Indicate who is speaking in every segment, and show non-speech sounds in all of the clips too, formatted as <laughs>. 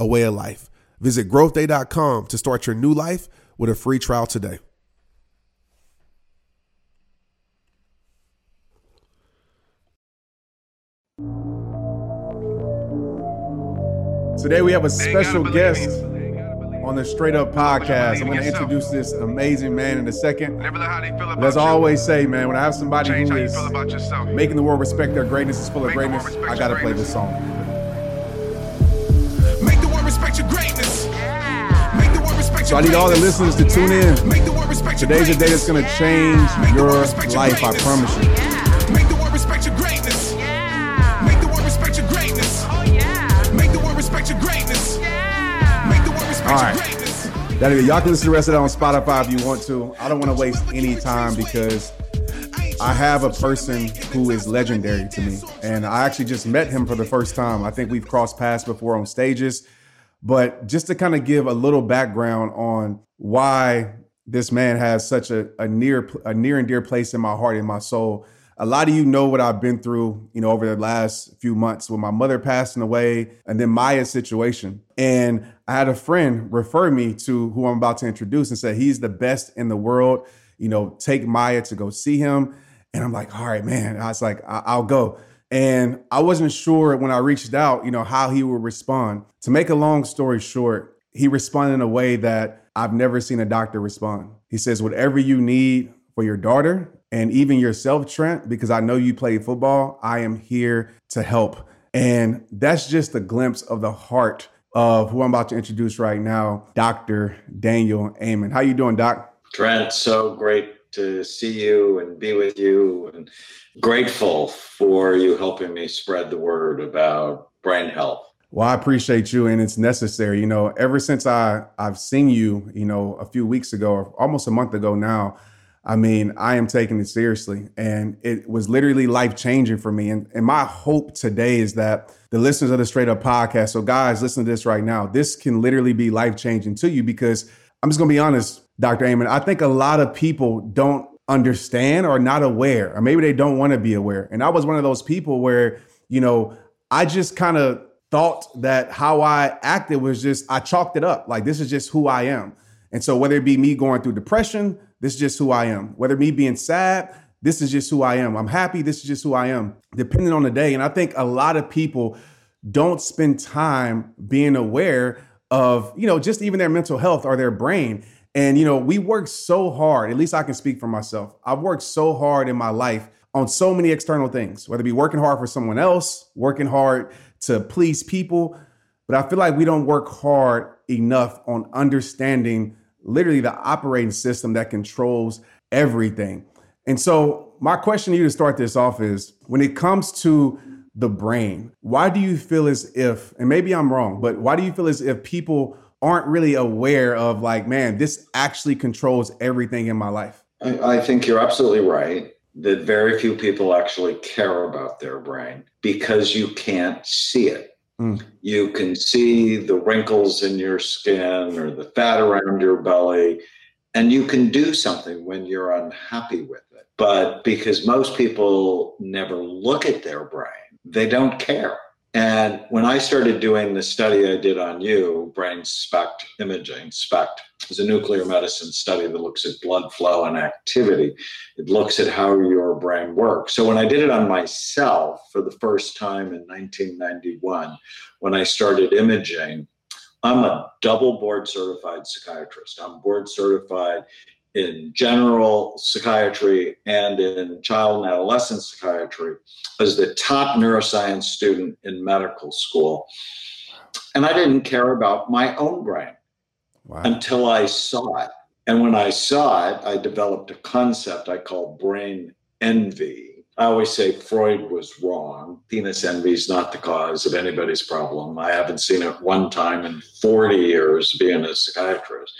Speaker 1: a way of life. Visit growthday.com to start your new life with a free trial today.
Speaker 2: Today we have a special guest on the Straight Up Podcast. I'm going to introduce this amazing man in a second. But as I always say, man, when I have somebody who is making the world respect their greatness is full of greatness, I got to play this song. So I need all the listeners to tune in.
Speaker 3: Make the world respect your
Speaker 2: Today's the day that's going to change your life, I promise you.
Speaker 3: Make the world respect your greatness. Make the world respect your greatness. Make the world respect your greatness. Make the world respect your greatness.
Speaker 2: That'll y'all can listen to the rest of that on Spotify if you want to. I don't want to waste any time because I have a person who is legendary to me. And I actually just met him for the first time. I think we've crossed paths before on stages. But just to kind of give a little background on why this man has such a, a near a near and dear place in my heart and my soul. A lot of you know what I've been through, you know, over the last few months with my mother passing away and then Maya's situation. And I had a friend refer me to who I'm about to introduce and said he's the best in the world. You know, take Maya to go see him. And I'm like, all right, man. I was like, I- I'll go. And I wasn't sure when I reached out, you know, how he would respond. To make a long story short, he responded in a way that I've never seen a doctor respond. He says, whatever you need for your daughter and even yourself, Trent, because I know you play football, I am here to help. And that's just a glimpse of the heart of who I'm about to introduce right now, Dr. Daniel Amen. How you doing, Doc?
Speaker 4: Trent, so great to see you and be with you, and grateful for you helping me spread the word about brain health.
Speaker 2: Well, I appreciate you, and it's necessary. You know, ever since I I've seen you, you know, a few weeks ago, or almost a month ago now. I mean, I am taking it seriously, and it was literally life changing for me. And and my hope today is that the listeners of the Straight Up Podcast. So, guys, listen to this right now. This can literally be life changing to you because I'm just gonna be honest, Dr. Amen. I think a lot of people don't understand or not aware, or maybe they don't want to be aware. And I was one of those people where, you know, I just kind of thought that how I acted was just I chalked it up like this is just who I am. And so whether it be me going through depression, this is just who I am. Whether me being sad, this is just who I am. I'm happy, this is just who I am. Depending on the day. And I think a lot of people don't spend time being aware of, you know, just even their mental health or their brain. And you know, we work so hard, at least I can speak for myself. I've worked so hard in my life on so many external things, whether it be working hard for someone else, working hard to please people. But I feel like we don't work hard enough on understanding literally the operating system that controls everything. And so, my question to you to start this off is when it comes to the brain, why do you feel as if, and maybe I'm wrong, but why do you feel as if people aren't really aware of, like, man, this actually controls everything in my life?
Speaker 4: I, I think you're absolutely right that very few people actually care about their brain because you can't see it.
Speaker 2: Mm.
Speaker 4: You can see the wrinkles in your skin or the fat around your belly, and you can do something when you're unhappy with it. But because most people never look at their brain, they don't care. And when I started doing the study I did on you, brain SPECT imaging, SPECT is a nuclear medicine study that looks at blood flow and activity. It looks at how your brain works. So when I did it on myself for the first time in 1991, when I started imaging, I'm a double board certified psychiatrist. I'm board certified in general psychiatry and in child and adolescent psychiatry as the top neuroscience student in medical school. And I didn't care about my own brain
Speaker 2: Wow.
Speaker 4: until I saw it. And when I saw it, I developed a concept I call brain envy. I always say Freud was wrong. Penis envy is not the cause of anybody's problem. I haven't seen it one time in 40 years being a psychiatrist.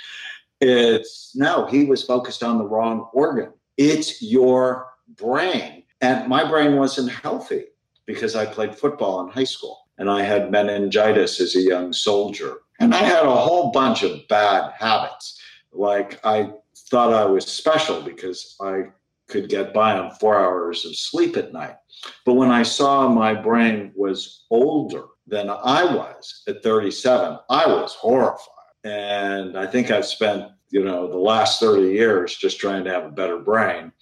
Speaker 4: It's no, he was focused on the wrong organ. It's your brain. And my brain wasn't healthy because I played football in high school and I had meningitis as a young soldier. And I had a whole bunch of bad habits. Like I thought I was special because I could get by on four hours of sleep at night. But when I saw my brain was older than I was at 37, I was horrified. And I think I've spent, you know, the last 30 years just trying to have a better brain.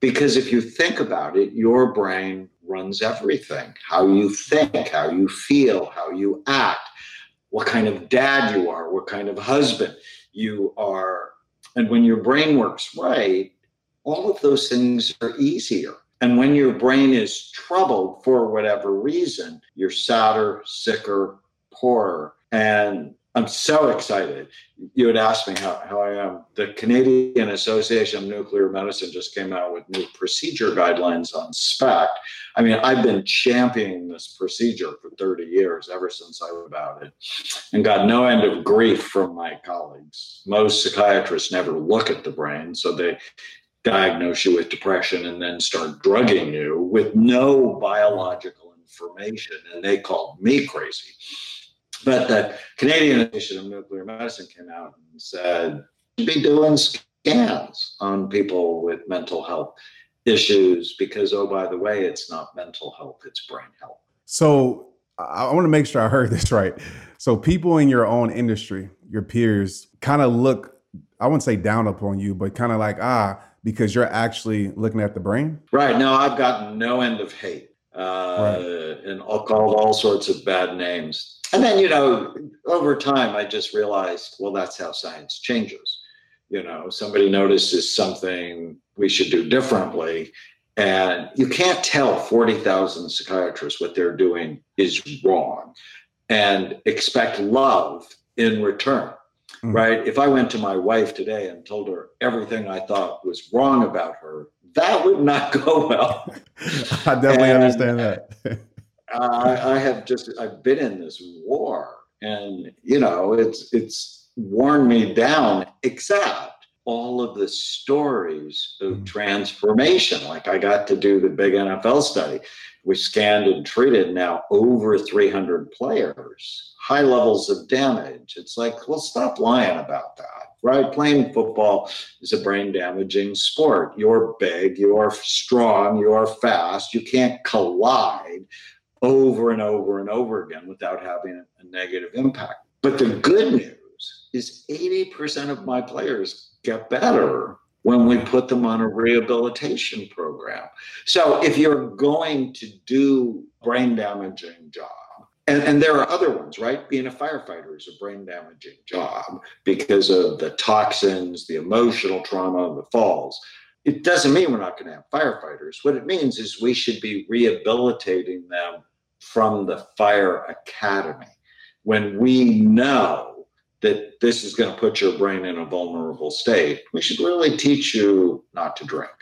Speaker 4: Because if you think about it, your brain runs everything how you think, how you feel, how you act, what kind of dad you are, what kind of husband you are. And when your brain works right, all of those things are easier. And when your brain is troubled for whatever reason, you're sadder, sicker, poorer. And I'm so excited. You had asked me how, how I am. The Canadian Association of Nuclear Medicine just came out with new procedure guidelines on SPECT. I mean, I've been championing this procedure for 30 years, ever since I about it, and got no end of grief from my colleagues. Most psychiatrists never look at the brain, so they diagnose you with depression and then start drugging you with no biological information. And they called me crazy. But the Canadian Association of Nuclear Medicine came out and said, be doing scans on people with mental health issues because, oh, by the way, it's not mental health, it's brain health.
Speaker 2: So I want to make sure I heard this right. So people in your own industry, your peers, kind of look, I wouldn't say down upon you, but kind of like, ah, because you're actually looking at the brain?
Speaker 4: Right. No, I've gotten no end of hate uh, right. and called all sorts of bad names. And then, you know, over time, I just realized, well, that's how science changes. You know, somebody notices something we should do differently. And you can't tell 40,000 psychiatrists what they're doing is wrong and expect love in return mm. right? If I went to my wife today and told her everything I thought was wrong about her, that would not <laughs> go well. <laughs>
Speaker 2: I definitely and, understand that. <laughs>
Speaker 4: I, I have just I've been in this war, and you know it's it's worn me down. Except all of the stories of mm. transformation. Like I got to do the big NFL study. We scanned and treated now over 300 players high levels of damage. It's like, well, stop lying about that, right? Playing football is a brain damaging sport. You're big, you're strong, you're fast. You can't collide over and over and over again without having a negative impact. But the good news is 80% of my players get better when we put them on a rehabilitation program. So if you're going to do brain damaging jobs, and, and there are other ones, right? Being a firefighter is a brain damaging job because of the toxins, the emotional trauma, the falls. It doesn't mean we're not going to have firefighters. What it means is we should be rehabilitating them from the fire academy when we know that this is going to put your brain in a vulnerable state. We should really teach you not to drink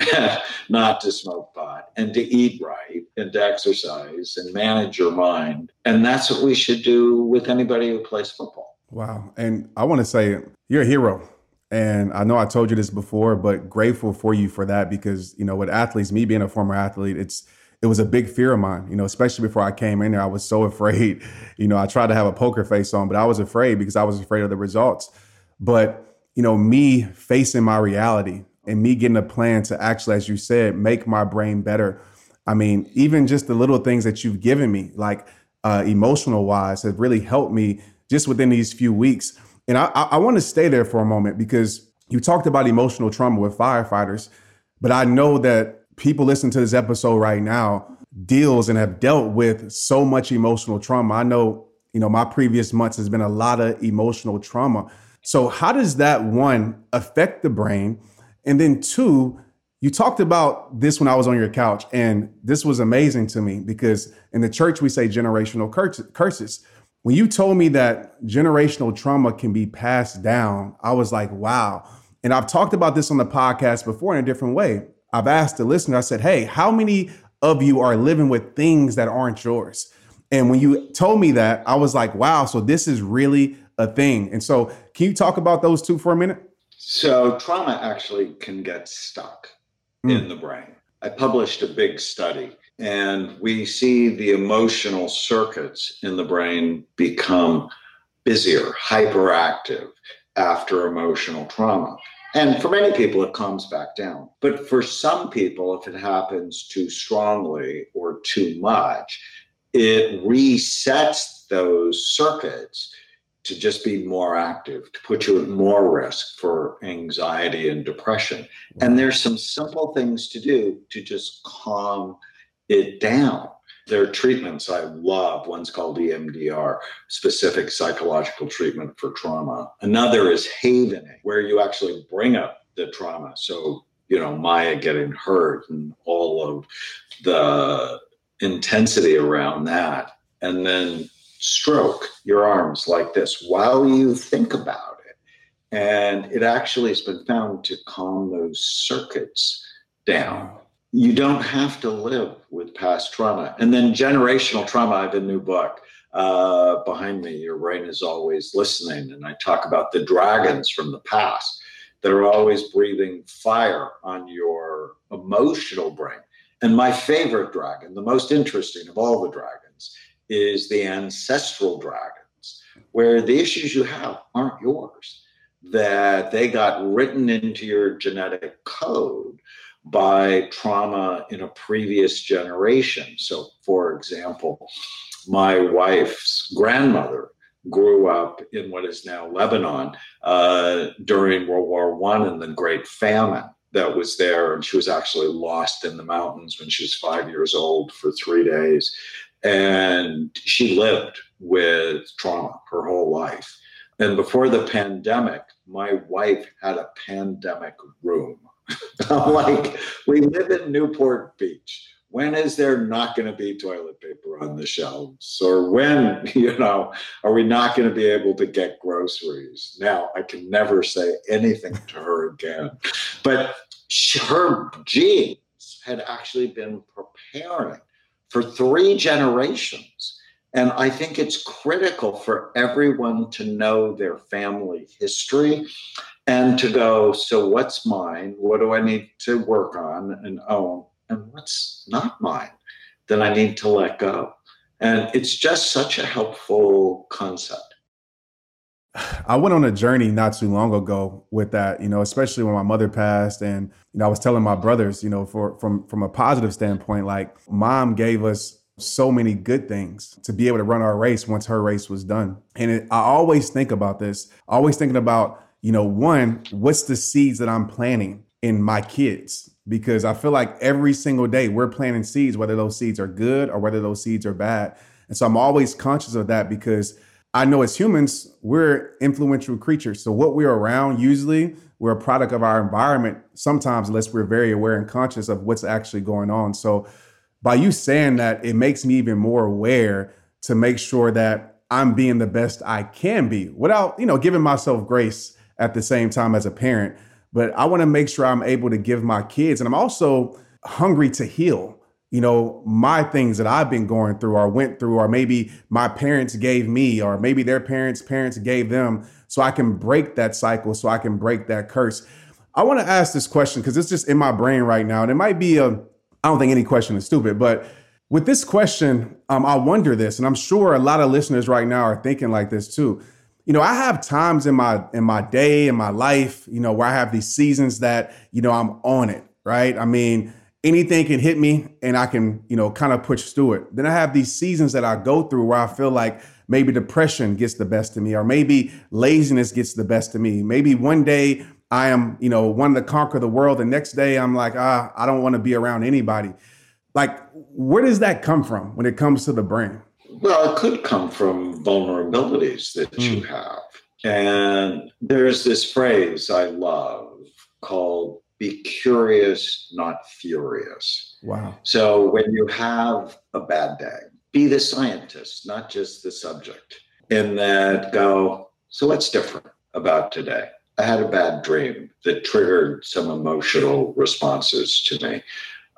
Speaker 4: <laughs> not to smoke pot and to eat right and to exercise and manage your mind. And that's what we should do with anybody who plays football.
Speaker 2: Wow. And I want to say you're a hero. And I know I told you this before, but grateful for you for that because, you know, with athletes, me being a former athlete, it's, it was a big fear of mine, you know, especially before I came in there. I was so <laughs> afraid. You know, I tried to have a poker face on, but I was afraid because I was afraid of the results. But, you know, me facing my reality and me getting a plan to actually, as you said, make my brain better. I mean, even just the little things that you've given me, like uh, emotional wise, have really helped me just within these few weeks. And I, I want to stay there for a moment because you talked about emotional trauma with firefighters, but I know that people listening to this episode right now deals and have dealt with so much emotional trauma. I know, you know, my previous months has been a lot of emotional trauma. So how does that one affect the brain? And then two, you talked about this when I was on your couch, and this was amazing to me because in the church we say generational curses. When you told me that generational trauma can be passed down, I was like, wow. And I've talked about this on the podcast before in a different way. I've asked the listener, I said, hey, how many of you are living with things that aren't yours? And when you told me that, I was like, wow, so this is really a thing. And so, can you talk about those two for a minute?
Speaker 4: So, trauma actually can get stuck mm. in the brain. I published a big study, and we see the emotional circuits in the brain become busier, hyperactive after emotional trauma. And for many people, it calms back down. But for some people, if it happens too strongly or too much, it resets those circuits to just be more active, to put you at more risk for anxiety and depression. And there's some simple things to do to just calm it down. There are treatments I love. One's called EMDR, specific psychological treatment for trauma. Another is havening, where you actually bring up the trauma. So, you know, Maya getting hurt and all of the intensity around that. And then stroke your arms like this while you think about it. And it actually has been found to calm those circuits down. You don't have to live with past trauma. And then generational trauma, I have a new book uh, behind me. Your brain is always listening. And I talk about the dragons from the past that are always breathing fire on your emotional brain. And my favorite dragon, the most interesting of all the dragons, is the ancestral dragons, where the issues you have aren't yours, that they got written into your genetic code by trauma in a previous generation. So, for example, my wife's grandmother grew up in what is now Lebanon uh, during World War One and the Great Famine that was there, and she was actually lost in the mountains when she was five years old for three days. And she lived with trauma her whole life. And before the pandemic, my wife had a pandemic room. <laughs> Like, we live in Newport Beach. When is there not going to be toilet paper on the shelves? Or when, <laughs> you know, are we not going to be able to get groceries? Now, I can never say anything to her again. But her genes had actually been preparing for three generations. And I think it's critical for everyone to know their family history and to go, so what's mine? What do I need to work on and own? And what's not mine that I need to let go? And it's just such a helpful concept.
Speaker 2: I went on a journey not too long ago with that, you know, especially when my mother passed and you know, I was telling my brothers, you know, for from from a positive standpoint, like mom gave us so many good things to be able to run our race once her race was done. And it, I always think about this, always thinking about, you know, one, what's the seeds that I'm planting in my kids? Because I feel like every single day we're planting seeds, whether those seeds are good or whether those seeds are bad. And so I'm always conscious of that because I know as humans, we're influential creatures. So what we're around, usually we're a product of our environment, sometimes unless we're very aware and conscious of what's actually going on. So by you saying that, it makes me even more aware to make sure that I'm being the best I can be without, you know, giving myself grace at the same time as a parent. But I want to make sure I'm able to give my kids, and I'm also hungry to heal you know, my things that I've been going through or went through, or maybe my parents gave me, or maybe their parents' parents gave them, so I can break that cycle, so I can break that curse. I want to ask this question because it's just in my brain right now, and it might be a, I don't think any question is stupid, but with this question, um, I wonder this, and I'm sure a lot of listeners right now are thinking like this too. You know, I have times in my in my day in my life, you know, where I have these seasons that you know I'm on it, right? I mean anything can hit me and I can, you know, kind of push through it. Then I have these seasons that I go through where I feel like maybe depression gets the best of me or maybe laziness gets the best of me. Maybe one day I am, you know, wanting to conquer the world. The next day I'm like, ah, I don't want to be around anybody. Like, where does that come from when it comes to the brain?
Speaker 4: Well, it could come from vulnerabilities that mm. you have. And there's this phrase I love called be curious, not furious.
Speaker 2: Wow.
Speaker 4: So when you have a bad day, be the scientist, not just the subject. And that go, so what's different about today? I had a bad dream that triggered some emotional responses to me.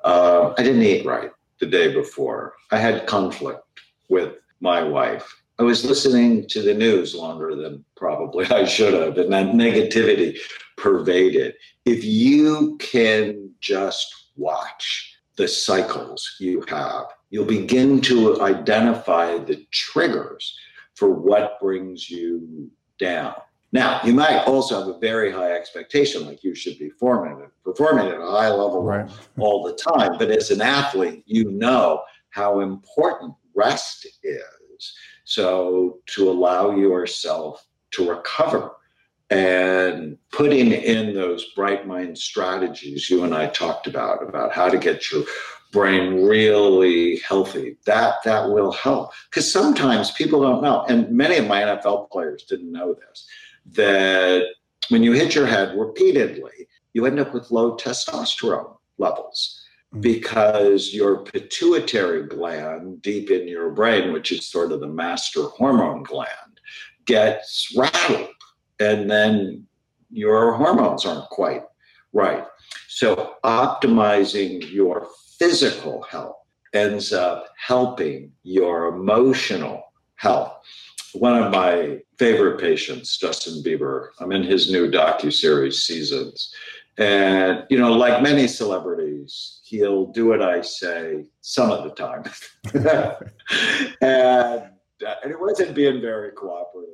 Speaker 4: Uh, I didn't eat right the day before. I had conflict with my wife. I was listening to the news longer than probably <laughs> I should have, and that negativity pervaded. If you can just watch the cycles you have, you'll begin to identify the triggers for what brings you down. Now, you might also have a very high expectation, like you should be performing, performing at a high level right. all the time. But as an athlete, you know how important rest is. So to allow yourself to recover and putting in those bright mind strategies you and I talked about, about how to get your brain really healthy, that that will help. Because sometimes people don't know, and many of my NFL players didn't know this that when you hit your head repeatedly, you end up with low testosterone levels mm. because your pituitary gland deep in your brain, which is sort of the master hormone gland, gets rattled. And then your hormones aren't quite right. So, optimizing your physical health ends up helping your emotional health one of my favorite patients, Justin Bieber. I'm in his new docu series Seasons, and you know, like many celebrities, he'll do what I say some of the time, <laughs> and uh, and it wasn't being very cooperative.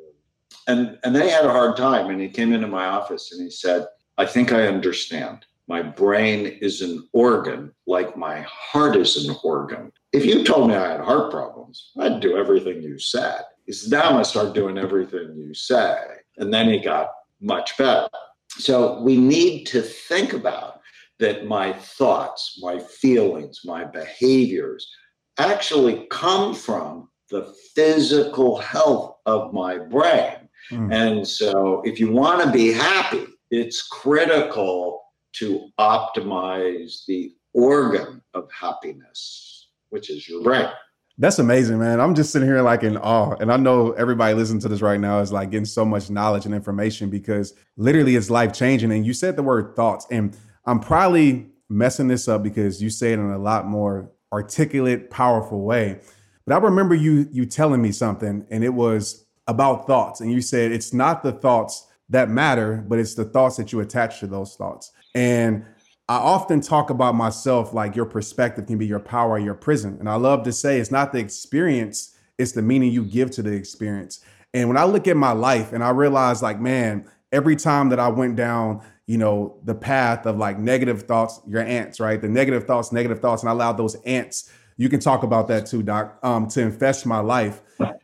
Speaker 4: And and then he had a hard time, and he came into my office and he said, "I think I understand." My brain is an organ like my heart is an organ. If you told me I had heart problems, I'd do everything you said. He said, now I'm going to start doing everything you say. And then he got much better. So we need to think about that my thoughts, my feelings, my behaviors actually come from the physical health of my brain. Mm. And so if you want to be happy, it's critical to optimize the organ of happiness, which is your brain.
Speaker 2: That's amazing, man. I'm just sitting here like in awe. And I know everybody listening to this right now is like getting so much knowledge and information because literally it's life changing. And you said the word thoughts. And I'm probably messing this up because you say it in a lot more articulate, powerful way. But I remember you you telling me something, and it was about thoughts. And you said it's not the thoughts that matter, but it's the thoughts that you attach to those thoughts. And I often talk about myself like your perspective can be your power, your prison. And I love to say it's not the experience, it's the meaning you give to the experience. And when I look at my life and I realize, like, man, every time that I went down, you know, the path of like negative thoughts, your ants, right? The negative thoughts, negative thoughts, and I allowed those ants, you can talk about that too, Doc, um, to infest my life.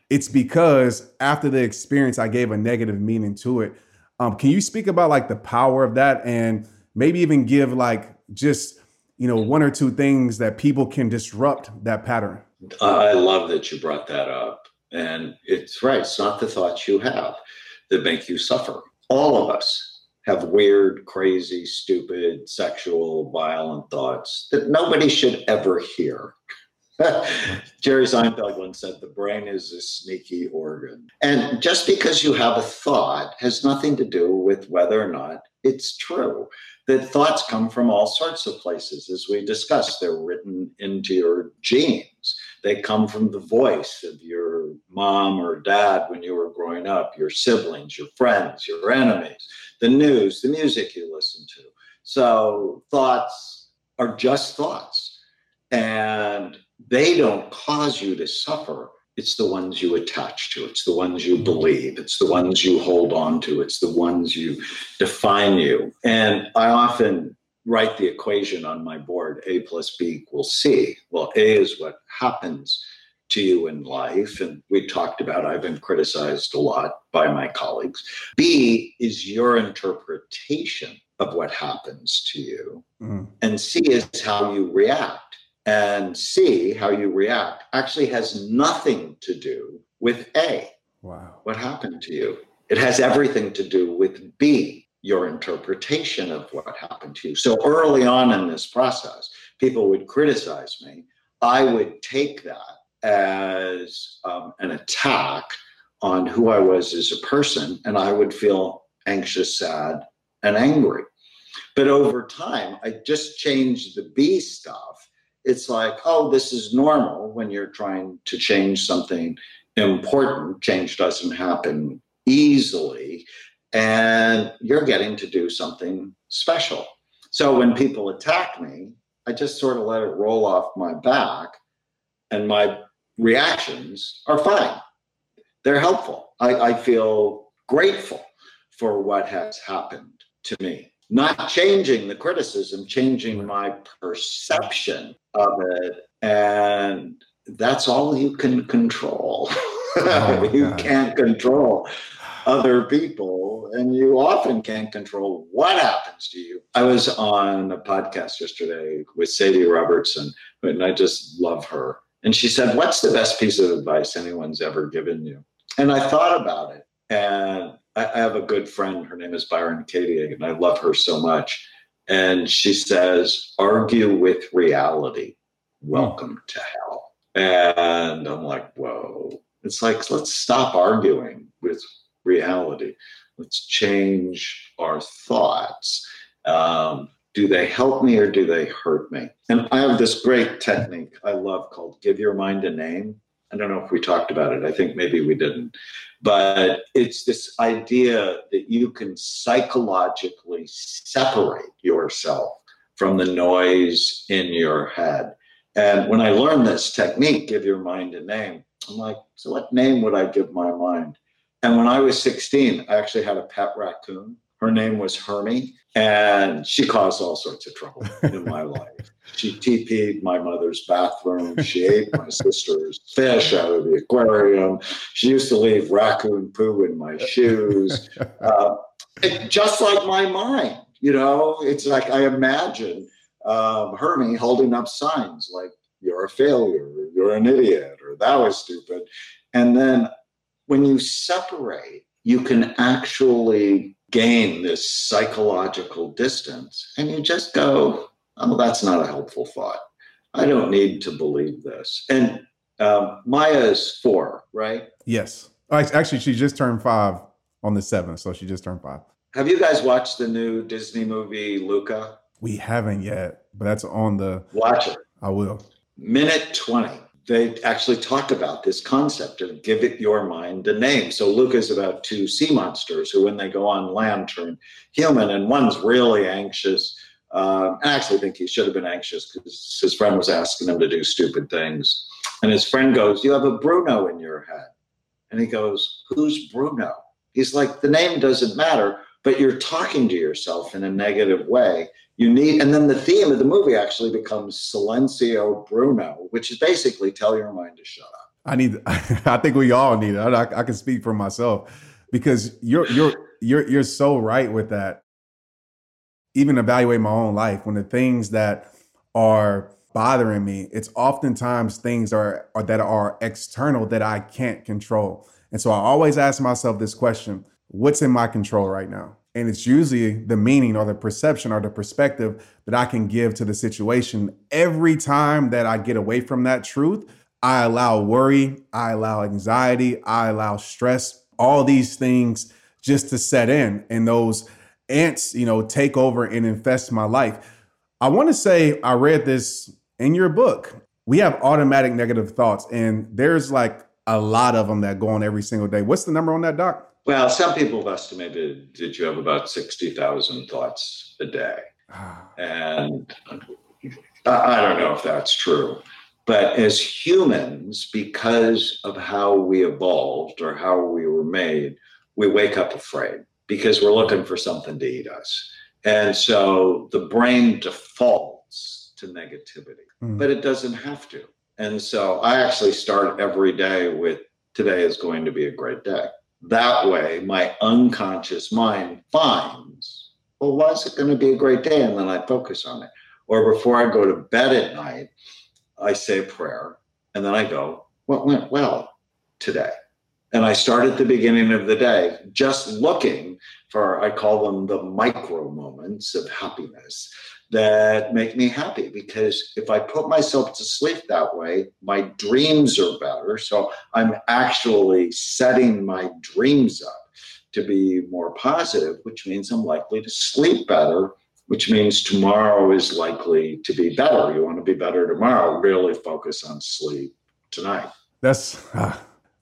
Speaker 2: It's because after the experience, I gave a negative meaning to it. Um, can you speak about like the power of that and maybe even give like just you know one or two things that people can disrupt that pattern.
Speaker 4: I love that you brought that up. And it's right it's not the thoughts you have that make you suffer. All of us have weird crazy stupid sexual violent thoughts that nobody should ever hear <laughs> Jerry Seinfeld once said, The brain is a sneaky organ. And just because you have a thought has nothing to do with whether or not it's true that thoughts come from all sorts of places. As we discussed, they're written into your genes. They come from the voice of your mom or dad when you were growing up, your siblings, your friends, your enemies, the news, the music you listen to. So thoughts are just thoughts. And they don't cause you to suffer it's the ones you attach to. It's the ones you believe. It's the ones you hold on to. It's the ones you define you. And I often write the equation on my board A plus B equals C. Well, A is what happens to you in life. And we talked about, I've been criticized a lot by my colleagues. B is your interpretation of what happens to you. Mm. And C is how you react and see how you react actually has nothing to do with A.
Speaker 2: Wow.
Speaker 4: What happened to you? It has everything to do with B, your interpretation of what happened to you. So early on in this process, people would criticize me. I would take that as um, an attack on who I was as a person, and I would feel anxious, sad, and angry. But over time, I just changed the B stuff. It's like, oh, this is normal when you're trying to change something important. Change doesn't happen easily. And you're getting to do something special. So when people attack me, I just sort of let it roll off my back, and my reactions are fine. They're helpful. I, I feel grateful for what has happened to me. Not changing the criticism, changing my perception of it. And that's all you can control. Oh, <laughs> you God. can't control other people, and you often can't control what happens to you. I was on a podcast yesterday with Sadie Robertson, and I just love her. And she said, What's the best piece of advice anyone's ever given you? And I thought about it. And I, have a good friend. Her name is Byron Katie, and I love her so much. And she says, argue with reality. Welcome to hell. And I'm like, whoa. It's like, let's stop arguing with reality. Let's change our thoughts. Um, do they help me or do they hurt me? And I have this great technique I love called give your mind a name. I don't know if we talked about it. I think maybe we didn't. But it's this idea that you can psychologically separate yourself from the noise in your head. And when I learned this technique, give your mind a name, I'm like, so what name would I give my mind? And when I was 16, I actually had a pet raccoon. Her name was Hermie, and she caused all sorts of trouble in <laughs> my life. She TP'd my mother's bathroom. She ate my sister's fish out of the aquarium. She used to leave raccoon poo in my <laughs> shoes. Uh, it, just like my mind, you know, it's like I imagine um, Hermie holding up signs like, you're a failure, or you're an idiot, or that was stupid. And then when you separate, you can actually gain this psychological distance and you just go, oh, that's not a helpful thought. I don't need to believe this. And um, Maya is four, right?
Speaker 2: Yes. Actually, she just turned five on the seventh, so she just turned five.
Speaker 4: Have you guys watched the new Disney movie Luca?
Speaker 2: We haven't yet, but that's on the.
Speaker 4: Watch it.
Speaker 2: I will.
Speaker 4: Minute 20 they actually talk about this concept of give it your mind a name. So Luca is about two sea monsters who, when they go on land, turn human, and one's really anxious. Uh, I actually think he should have been anxious because his friend was asking him to do stupid things. And his friend goes, You have a Bruno in your head. And he goes, Who's Bruno? He's like, The name doesn't matter, but you're talking to yourself in a negative way you need and then the theme of the movie actually becomes silencio bruno which is basically tell your mind to shut up.
Speaker 2: I need <laughs> i think we all need it I, I, can speak for myself because you're you're you're you're so right with that. Even evaluate my own life when the things that are bothering me it's oftentimes things are, are that are external that i can't control. And so i always ask myself this question what's in my control right now and it's usually the meaning or the perception or the perspective that I can give to the situation. Every time that I get away from that truth, I allow worry, I allow anxiety, I allow stress, all these things just to set in. And those ants, you know, take over and infest my life. I want to say I read this in your book. We have automatic negative thoughts, and there's like a lot of them that go on every single day. What's the number on that, Doc?
Speaker 4: Well, some people have estimated that you have about 60,000 thoughts a day. And I don't know if that's true. But as humans, because of how we evolved or how we were made, we wake up afraid because we're looking for something to eat us. And so the brain defaults to negativity, mm. but it doesn't have to. And so I actually start every day with today is going to be a great day. That way, my unconscious mind finds, well, why is it going to be a great day? And then I focus on it. Or before I go to bed at night, I say a prayer and then I go, what went well today? And I start at the beginning of the day just looking for, I call them the micro moments of happiness that make me happy because if I put myself to sleep that way, my dreams are better. So I'm actually setting my dreams up to be more positive, which means I'm likely to sleep better, which means tomorrow is likely to be better. You want to be better tomorrow, really focus on sleep tonight.
Speaker 2: That's uh,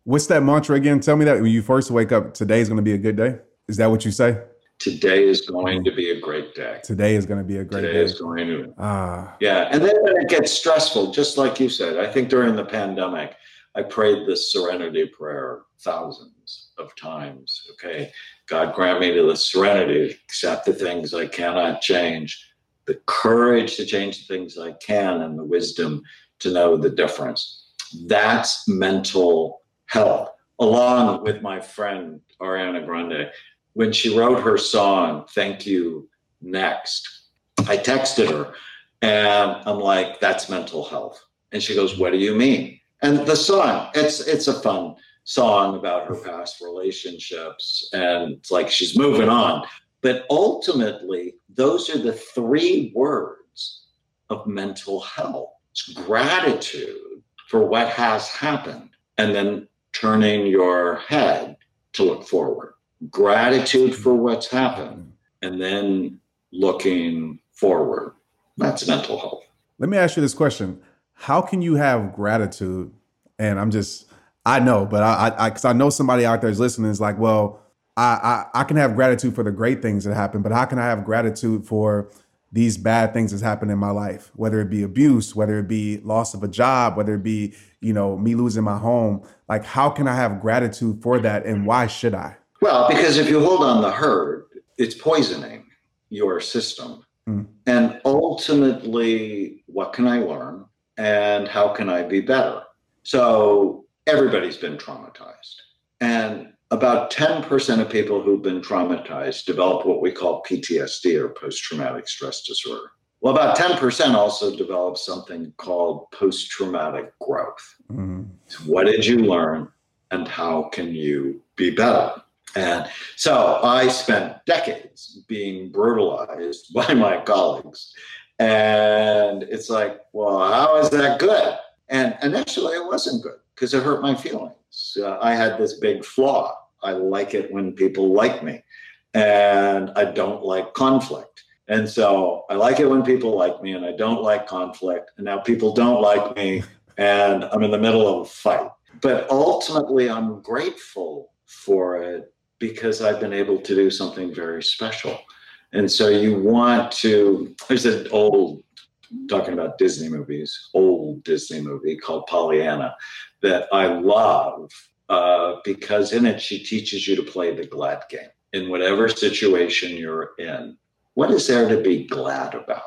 Speaker 2: what's that mantra again? Tell me that when you first wake up, today is going to be a good day. Is that what you say?
Speaker 4: Today is going to be a great day.
Speaker 2: Today is going to be a great
Speaker 4: Today
Speaker 2: day.
Speaker 4: is going to
Speaker 2: Ah,
Speaker 4: Yeah, and then when it gets stressful, just like you said, I think during the pandemic, I prayed this serenity prayer thousands of times. Okay, God grant me the serenity to accept the things I cannot change, the courage to change the things I can, and the wisdom to know the difference. That's mental health. Along with my friend Ariana Grande, when she wrote her song, Thank You Next, I texted her and I'm like, that's mental health. And she goes, What do you mean? And the song, it's it's a fun song about her past relationships. And it's like she's moving on. But ultimately, those are the three words of mental health. It's gratitude for what has happened, and then turning your head to look forward. Gratitude for what's happened, and then looking forward. That's mental health.
Speaker 2: let me ask you this question: How can you have gratitude? And I'm just, I know, but I, I, because I, know somebody out there is listening is like, well, I, I, I can have gratitude for the great things that happen, but how can I have gratitude for these bad things that's happened in my life, whether it be abuse, whether it be loss of a job, whether it be, you know, me losing my home. Like, how can I have gratitude for that? And why should I?
Speaker 4: Well, because if you hold on the herd, it's poisoning your system.
Speaker 2: Mm.
Speaker 4: And ultimately, what can I learn and how can I be better? So, everybody's been traumatized. And about 10% of people who've been traumatized develop what we call PTSD or post traumatic stress disorder. Well, about 10% also develop something called post traumatic growth.
Speaker 2: Mhm.
Speaker 4: What did you learn and how can you be better? And so I spent decades being brutalized <laughs> by my colleagues. And it's like, well, how is that good? And initially it wasn't good because it hurt my feelings. Uh, I had this big flaw. I like it when people like me, and I don't like conflict. And so I like it when people like me, and I don't like conflict. And now people don't like me, and I'm in the middle of a fight. But ultimately, I'm grateful for it because I've been able to do something very special. And so you want to, there's an old, talking about Disney movies, old Disney movie called Pollyanna that I love uh, because in it she teaches you to play the glad game in whatever situation you're in. What is there to be glad about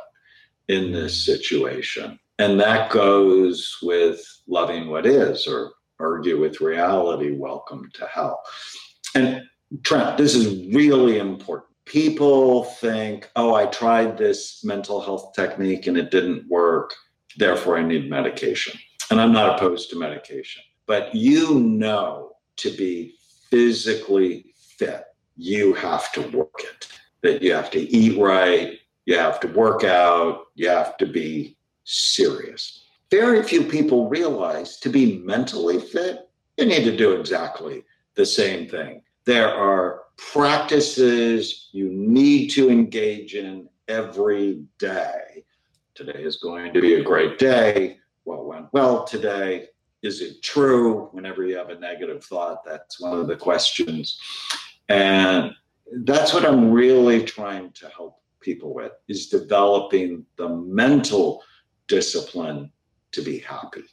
Speaker 4: in this situation? And that goes with loving what is or argue with reality, welcome to hell. And Trent, this is really important. People think, oh, I tried this mental health technique and it didn't work, therefore I need medication. And I'm not opposed to medication, but you know to be physically fit, you have to work it. That you have to eat right, you have to work out, you have to be serious. Very few people realize to be mentally fit, you need to do exactly the same thing. There are practices you need to engage in every day. Today is going to be a great day. What went well today? Is it true? Whenever you have a negative thought, that's one of the questions. And that's what I'm really trying to help people with is developing the mental discipline to be happy.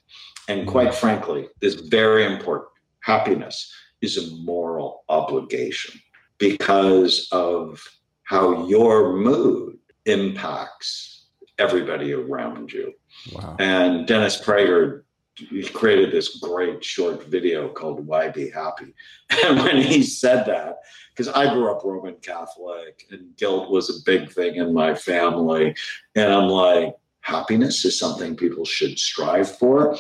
Speaker 4: And quite frankly, this very important. Happiness is a moral obligation because of how your mood impacts everybody around you.
Speaker 2: Wow.
Speaker 4: And Dennis Prager he created this great short video called Why Be Happy. <laughs> And when he said that, because I grew up Roman Catholic and guilt was a big thing in my family. And I'm like, happiness is something people should strive for.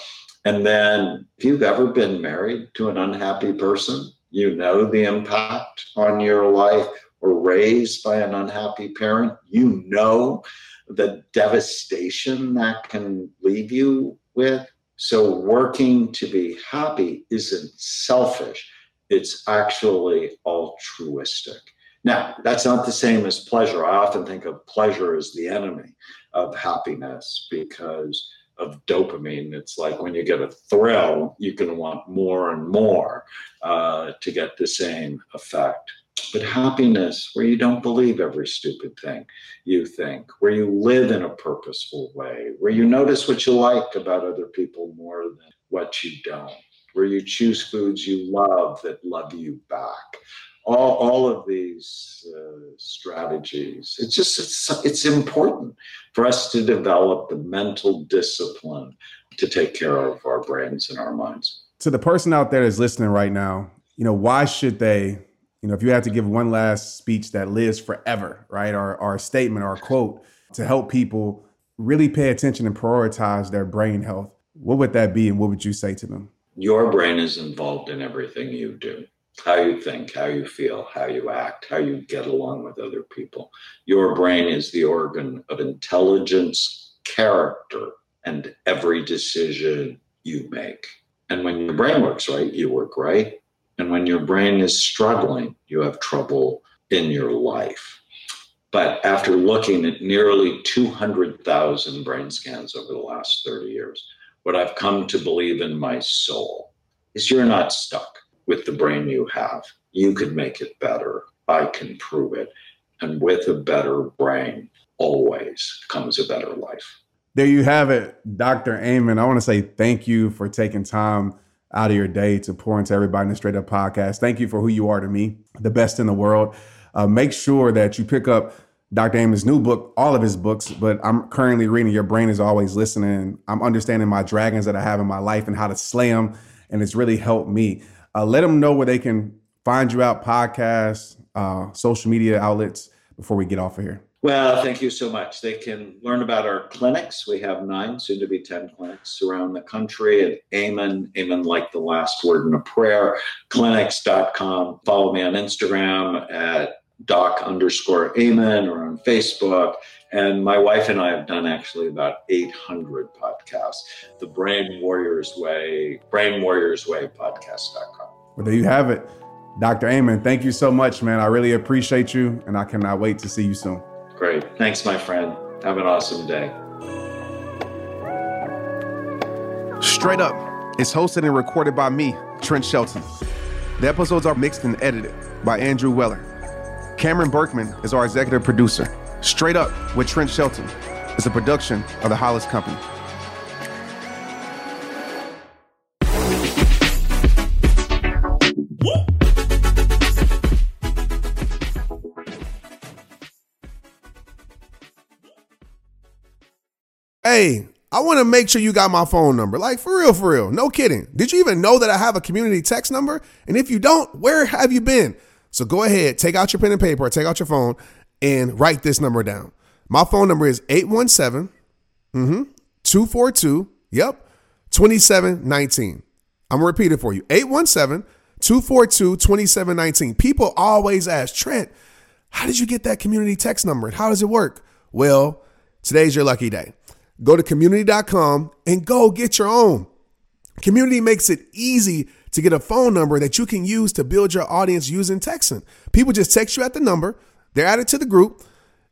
Speaker 4: And then if you've ever been married to an unhappy person, you know the impact on your life or raised by an unhappy parent, you know the devastation that can leave you with. So, working to be happy isn't selfish, It's actually altruistic. Now, that's not the same as pleasure. I often think of pleasure as the enemy of happiness because of dopamine. It's like when you get a thrill, you can want more and more uh, to get the same effect. But happiness, where you don't believe every stupid thing you think, where you live in a purposeful way, where you notice what you like about other people more than what you don't, where you choose foods you love that love you back. All, all of these uh, strategies, it's just it's, it's important for us to develop the mental discipline to take care of our brains and our minds.
Speaker 2: To the person out there that's listening right now, you know, why should they you know, if you had to give one last speech that lives forever, right, or, or a statement or a quote to help people really pay attention and prioritize their brain health, what would that be and what would you say to them?
Speaker 4: Your brain is involved in everything you do how you think, how you feel, how you act, how you get along with other people. Your brain is the organ of intelligence, character, and every decision you make. And when your brain works right, you work right. And when your brain is struggling, you have trouble in your life. But after looking at nearly 200,000 brain scans over the last 30 years, what I've come to believe in my soul is you're not stuck with the brain you have. You can make it better. I can prove it. And with a better brain, always comes a better life.
Speaker 2: There you have it, Dr. Amen. I want to say thank you for taking time out of your day to pour into everybody in the Straight Up podcast. Thank you for who you are to me, the best in the world. Uh, make sure that you pick up Dr. Amen's new book, all of his books, but I'm currently reading Your Brain is Always Listening. I'm understanding my dragons that I have in my life and how to slay them, and it's really helped me. Uh, let them know where they can find you out, podcasts, uh, social media outlets, before we get off of here.
Speaker 4: Well, thank you so much. They can learn about our clinics. We have nine, soon to be 10 clinics around the country at Amen, Amen like the last word in a prayer, clinics.com. Follow me on Instagram at doc underscore Amen or on Facebook. And my wife and I have done actually about 800 podcasts. The Brain Warriors Way, Brain Warriors Way podcast.com.
Speaker 2: Well, there you have it. Dr. Amen, thank you so much, man. I really appreciate you, and I cannot wait to see you soon.
Speaker 4: Great. Thanks, my friend. Have an awesome day.
Speaker 1: Straight Up is hosted and recorded by me, Trent Shelton. The episodes are mixed and edited by Andrew Weller. Cameron Berkman is our executive producer. Straight Up with Trent Shelton is a production of the Hollis Company. Hey, I want to make sure you got my phone number. Like, for real, for real. No kidding. Did you even know that I have a community text number? And if you don't, where have you been? So go ahead, take out your pen and paper, or take out your phone, and write this number down. My phone number is 817 mm-hmm, 242, yep, 2719. I'm going to repeat it for you 817 242 2719. People always ask, Trent, how did you get that community text number? How does it work? Well, today's your lucky day. Go to community.com and go get your own. Community makes it easy to get a phone number that you can use to build your audience using texting. People just text you at the number, they're added to the group,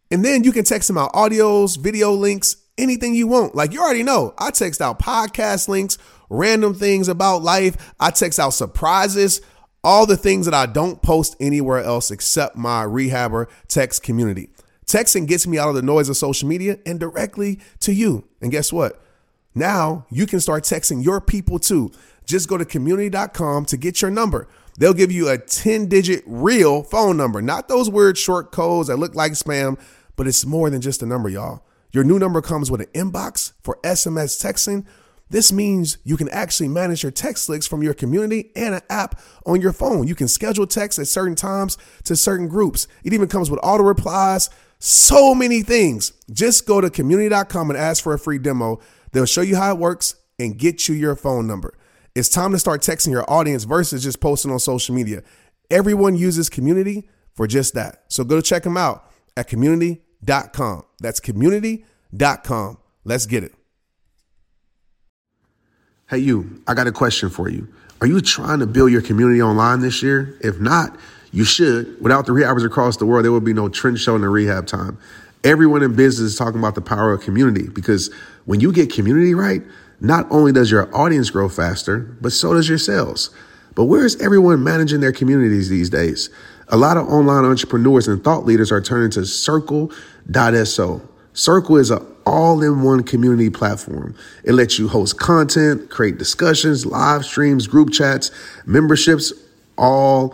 Speaker 1: and then you can text them out audios, video links, anything you want. Like you already know, I text out podcast links, random things about life, I text out surprises, all the things that I don't post anywhere else except my rehabber text community. Texting gets me out of the noise of social media and directly to you. And guess what? Now you can start texting your people too. Just go to community.com to get your number. They'll give you a 10 digit real phone number, not those weird short codes that look like spam, but it's more than just a number, y'all. Your new number comes with an inbox for SMS texting. This means you can actually manage your text links from your community and an app on your phone. You can schedule texts at certain times to certain groups. It even comes with auto replies, so many things. Just go to community.com and ask for a free demo. They'll show you how it works and get you your phone number. It's time to start texting your audience versus just posting on social media. Everyone uses community for just that. So go check them out at community.com. That's community.com. Let's get it. Hey, you, I got a question for you. Are you trying to build your community online this year? If not, you should. Without the rehabbers across the world, there would be no Trent Shelton the rehab time. Everyone in business is talking about the power of community because when you get community right, not only does your audience grow faster, but so does your sales. But where is everyone managing their communities these days? A lot of online entrepreneurs and thought leaders are turning to Circle.so. Circle is an all in one community platform. It lets you host content, create discussions, live streams, group chats, memberships, all